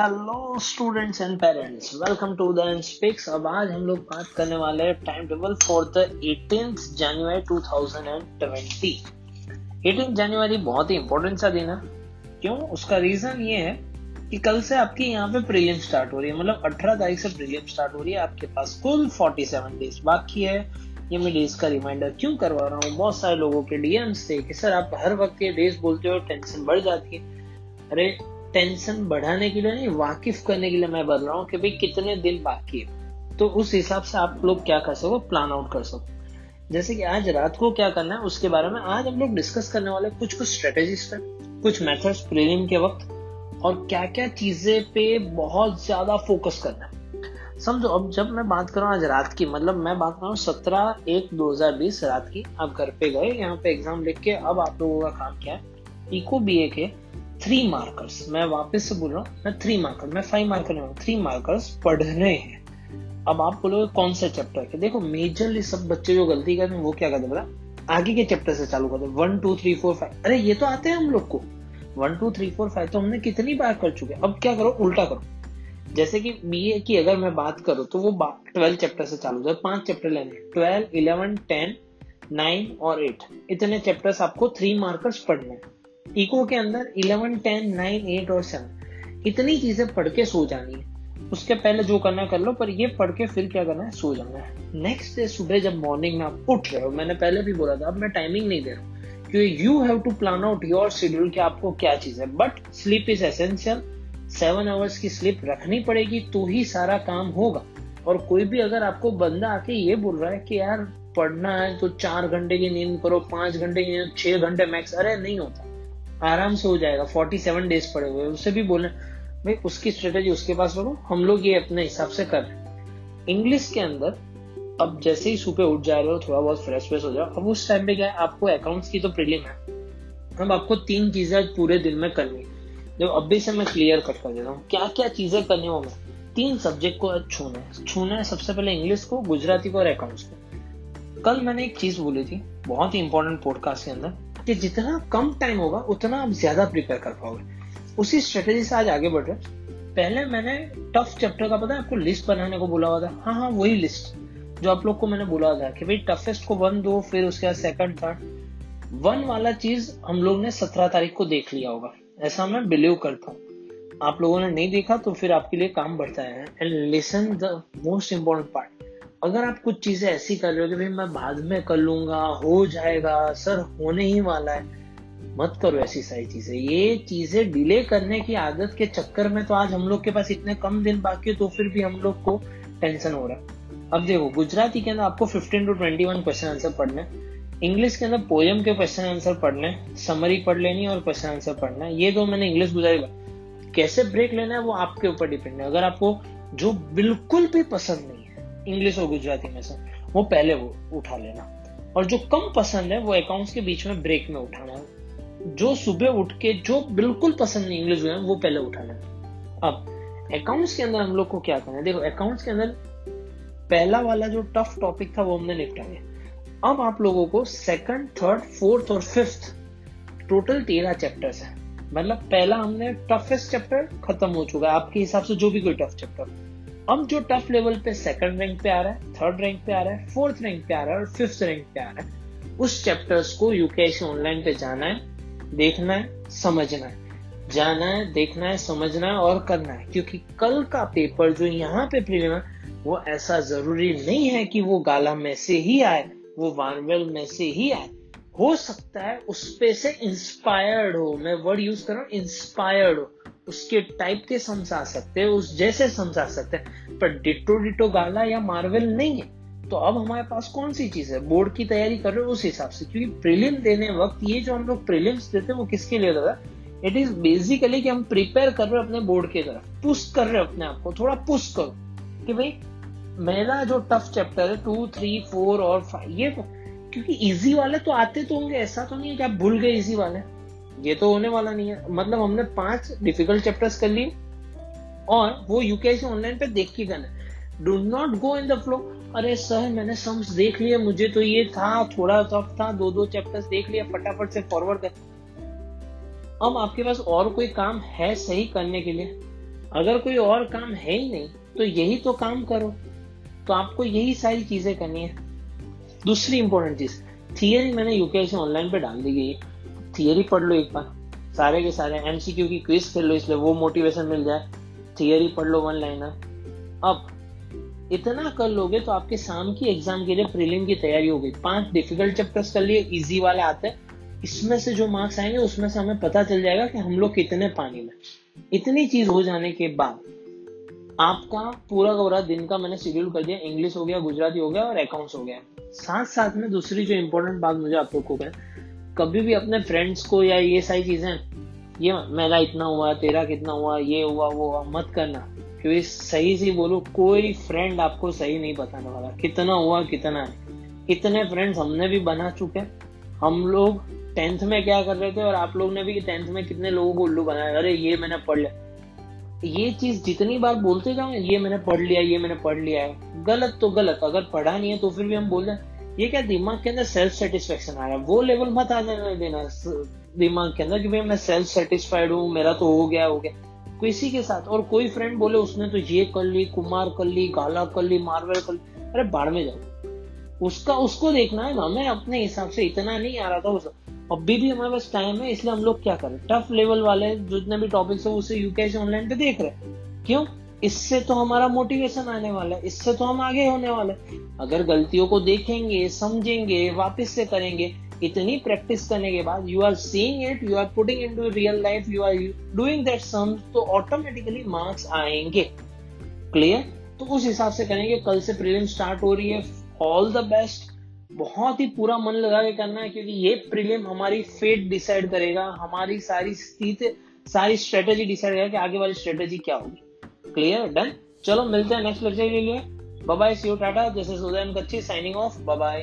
Hello students and parents welcome to the speaks अब आज हम लोग बात करने वाले हैं time table for the 18th January 2020 18 जनवरी बहुत ही इंपॉर्टेंट सा दिन है। क्यों? उसका रीजन ये है कि कल से आपकी यहाँ पे प्रीलियम स्टार्ट हो रही है। मतलब 18 तारीख से प्रीलियम स्टार्ट हो रही है। आपके पास कुल 47 डेज़ बाकी है। ये मैं डेज़ का रिमाइंडर क्यों करवा रहा हूँ? बहुत सारे लोगों के डीएम्स थे कि, सर, आप हर वक्त ये डेज़ बोलते हो टेंशन बढ़ जाती है। अरे टेंशन बढ़ाने के लिए नहीं, वाकिफ करने के लिए मैं बता रहा हूँ कि भाई कितने दिन बाकी है। तो उस हिसाब से आप लोग क्या कर सको प्लान आउट कर सको। जैसे कि आज रात को क्या करना है, उसके बारे में आज हम लोग डिस्कस करने वाले कुछ कुछ स्ट्रेटेजीज पे, कुछ मेथड्स प्रीलिम के वक्त, और क्या क्या चीज़ें पे बहुत ज़्यादा फोकस करना है। समझो, अब जब मैं बात कर रहा हूँ आज रात की मतलब मैं बात कर रहा हूँ सत्रह एक दो हज़ार बीस रात की, आप घर पे गए, यहाँ पे एग्ज़ाम लिख के, अब आप लोगों का काम क्या है? इको बी ए के थ्री मार्कर्स मैं वापस से बोल रहा हूँ, मैं थ्री मार्कर मैं फाइव मार्कर नहीं थ्री मार्कर्स पढ़ने हैं। अब आप बोलोगे कौन से चैप्टर के देखो मेजरली सब बच्चे जो गलती करते हैं, वो क्या करते हैं आगे के चैप्टर से चालू करते one two three four five अरे, ये तो आते हैं हम लोग को। One two three four five तो हमने कितनी बार कर चुके अब क्या करो? उल्टा करो। जैसे कि बी ए की अगर मैं बात करूँ तो वो ट्वेल्व चैप्टर से चालू होता है। पाँच चैप्टर लेने ट्वेल्व इलेवन टेन नाइन और एट इतने चैप्टर्स आपको थ्री मार्कर्स पढ़ने हैं। इको के अंदर इलेवन, टेन, नाइन, एट और सेवन। इतनी चीज़ें पढ़ के सो जानी है। उसके पहले जो करना कर लो, पर ये पढ़ के फिर क्या करना है? सो जाना है। नेक्स्ट डे सुबह जब मॉर्निंग में आप उठ रहे हो, मैंने पहले भी बोला था, अब मैं टाइमिंग नहीं दे रहा हूँ। क्योंकि you have to plan out your schedule कि आपको क्या चीज़ है। But sleep is essential seven hours की स्लीप रखनी पड़ेगी तो ही सारा काम होगा। और कोई भी अगर आपको बंदा आके ये बोल रहा है कि यार, पढ़ना है तो चार घंटे की नींद करो, पाँच घंटे की नींद, छह घंटे मैक्स अरे नहीं होता। आराम से हो जाएगा। फोर्टी सेवन डेज़ पड़े हुए उससे भी बोले भाई, उसकी स्ट्रेटेजी उसके पास रखो हम लोग ये अपने हिसाब से कर इंग्लिश के अंदर, अब जैसे ही सुबह उठ जा रहे हो, थोड़ा बहुत फ्रेश फ्रेश हो जाओ। अब उस टाइम पे क्या है, आपको अकाउंट्स की तो प्रीलिम है। अब आपको तीन चीज़ें पूरे दिन में करनी जो अभी से मैं क्लियर कट कर देता हूँ क्या क्या चीज़ें करनी हो मैं। तीन सब्जेक्ट को छूना है। छूना है सबसे पहले इंग्लिश को, गुजराती को और अकाउंट्स को। कल मैंने एक चीज़ बोली थी, बहुत ही इंपॉर्टेंट पॉडकास्ट के अंदर। कि जितना कम टाइम होगा, उतना आप ज़्यादा प्रिपेयर कर पाओगे। उसी स्ट्रेटेजी से आज आगे बढ़ रहे पहले मैंने टफ चैप्टर का पता है, आपको लिस्ट बनाने को बोला हुआ था। हाँ हाँ वही लिस्ट जो आप लोग को मैंने बोला था कि भाई टफेस्ट को वन दो, फिर उसके बाद सेकंड थर्ड वन वाला चीज़ हम लोग ने सत्रह तारीख को देख लिया होगा। ऐसा मैं बिलीव करता हूँ। आप लोगों ने नहीं देखा तो फिर आपके लिए काम बढ़ता है। And listen the most important part अगर आप कुछ चीज़ें ऐसी कर रहे हो कि भाई मैं बाद में कर लूँगा, हो जाएगा, सर होने ही वाला है, मत करो ऐसी सारी चीज़ें। ये चीज़ें डिले करने की आदत के चक्कर में तो आज हम लोग के पास इतने कम दिन बाकी है तो फिर भी हम लोग को टेंशन हो रहा है। अब देखो, गुजराती के अंदर आपको 15 टू 21 क्वेश्चन आंसर पढ़ने इंग्लिश के अंदर पोयम के क्वेश्चन आंसर पढ़ने समरी पढ़ लेनी और क्वेश्चन आंसर पढ़ना है। ये दो मैंने इंग्लिश गुजराती कैसे ब्रेक लेना है वो आपके ऊपर डिपेंड है। अगर आपको जो बिल्कुल भी पसंद नहीं इंग्लिश और गुजराती में से। वो पहले वो उठा लेना। और जो कम पसंद है, वो अकाउंट्स के बीच में ब्रेक में उठाना जो सुबह उठ के जो बिल्कुल पसंद नहीं इंग्लिश है, वो पहले उठा लेना। अब अकाउंट्स के अंदर हम लोग को क्या करना है? देखो अकाउंट्स के अंदर पहला वाला जो टफ टॉपिक था, वो हमने निपटा लिया अब आप लोगों को सेकंड थर्ड फोर्थ और फिफ्थ टोटल तेरह चैप्टर्स है। मतलब पहला हमने टफेस्ट चैप्टर खत्म हो चुका है। आपके हिसाब से जो भी कोई टफ चैप्टर अब जो टफ लेवल पे सेकंड रैंक पे आ रहा है थर्ड रैंक पे आ रहा है फोर्थ रैंक पे आ रहा है और फिफ्थ रैंक पे आ रहा है, उस चैप्टर्स को यूकेएससी ऑनलाइन पे जाना है, देखना है, समझना है। जाना है, देखना है, समझना है और करना है, क्योंकि कल का पेपर जो यहाँ पे प्रीमियम है वो ऐसा ज़रूरी नहीं है कि वो गाला में से ही आए, वो वारवेल में से ही आए। हो सकता है उस पे से इंस्पायर्ड हो, मैं वर्ड यूज़ कर रहा हूँ इंस्पायर्ड हो। उसके टाइप के समझा सकते हैं, उस जैसे समझा सकते हैं। पर डिटो डिटो गाला या मार्वल नहीं है तो अब हमारे पास कौन सी चीज़ है? बोर्ड की तैयारी कर रहे हो उस हिसाब से, क्योंकि प्रीलिम देने वक्त ये जो हम लोग प्रीलिम्स देते हैं, वो किसके लिए होता है इट इज़ बेसिकली कि हम प्रिपेयर कर रहे हो अपने बोर्ड की तरफ़ पुश कर रहे हो अपने आप को, थोड़ा पुश करो, कि भाई, मेरा जो टफ चैप्टर है टू थ्री फोर और फाइव ये क्योंकि इजी वाले तो आते तो होंगे, ऐसा तो नहीं है कि आप भूल गए इजी वाले। ये तो होने वाला नहीं है। मतलब हमने पाँच डिफ़िकल्ट चैप्टर्स कर लिए और वो यूकेएससी ऑनलाइन पे देख के करना do not go in the flow अरे सर, मैंने सम्स देख लिया मुझे तो ये था, थोड़ा टफ था दो दो चैप्टर्स देख लिया फटाफट से फॉरवर्ड कर। अब आपके पास और कोई काम है सही करने के लिए? अगर कोई और काम है ही नहीं तो यही तो काम करो। तो आपको यही सारी चीज़ें करनी है। दूसरी इंपॉर्टेंट चीज़ थियरी मैंने यूके ऑनलाइन पे डाल दी गई थियरी पढ़ लो एक बार। सारे के सारे एमसीक्यू की क्विज कर लो, इसलिए वो मोटिवेशन मिल जाए। थियरी पढ़ लो वन लाइनर अब, इतना कर लोगे तो आपके शाम की एग्ज़ाम के लिए प्रीलिम की तैयारी हो गई। पाँच डिफ़िकल्ट चैप्टर्स कर लिए इजी वाले आते हैं। इसमें से जो मार्क्स आएँगे, उसमें से हमें पता चल जाएगा कि हम लोग कितने पानी में इतनी चीज़ हो जाने के बाद, आपका पूरा पूरा दिन का मैंने शेड्यूल कर दिया। इंग्लिश हो गया, गुजराती हो गया और अकाउंट्स हो गया। साथ साथ में दूसरी जो इम्पोर्टेंट बात मुझे आप लोग को कभी भी अपने फ्रेंड्स को या ये सारी चीज़ें, ये मेरा इतना हुआ, तेरा कितना हुआ, ये हुआ, वो हुआ, मत करना। क्योंकि सही से बोलो, कोई फ्रेंड आपको सही नहीं बताने वाला। कितना हुआ, कितना है इतने फ्रेंड्स हमने भी बना चुके हम लोग टेंथ में क्या कर रहे थे और आप लोग ने भी टेंथ में कितने लोगों को उल्लू बनाया। अरे, ये मैंने पढ़ लिया। ये चीज़ जितनी बार बोलते जाओ, ये मैंने पढ़ लिया, ये मैंने पढ़ लिया है। गलत तो गलत, अगर पढ़ा नहीं है तो फिर भी हम बोल रहे ये क्या दिमाग के अंदर सेल्फ सेटिस्फेक्शन आ रहा है वो लेवल मत आ जाने देना। दिमाग के अंदर कि भाई मैं सेल्फ सेटिस्फाइड हूँ, मेरा तो हो गया हो गया। किसी के साथ, और कोई फ्रेंड बोले, उसने तो ये कर ली, कुमार कर ली, गाला कर ली, मार्वेल कर ली। अरे, बाढ़ में जाओ। उसका, उसको देखना है ना। मैं अपने हिसाब से इतना नहीं आ रहा था उस अभी भी हमारे पास टाइम है, इसलिए हम लोग क्या करें? टफ लेवल वाले, जितने भी टॉपिक्स है, उसे यूके ऑनलाइन पे देख रहे हैं। क्यों? इससे तो हमारा मोटिवेशन आने वाला है, इससे तो हम आगे होने वाले अगर गलतियों को देखेंगे, समझेंगे, वापस से करेंगे, इतनी प्रैक्टिस करने के बाद you are seeing it you are putting into real life you are doing that some तो ऑटोमेटिकली मार्क्स आएँगे। क्लियर तो उस हिसाब से करेंगे, कल से प्रीलिम स्टार्ट हो रही है ऑल द बेस्ट बहुत ही पूरा मन लगा के करना है, क्योंकि ये प्रीलिम हमारी फेट डिसाइड करेगा, हमारी सारी स्थिति, सारी स्ट्रेटेजी डिसाइड करेगा कि आगे वाली स्ट्रेटेजी क्या होगी। क्लियर डन चलो मिलते हैं नेक्स्ट लेक्चर के लिए। Bye see you ta-ta this is Udayan Kachchi signing off bye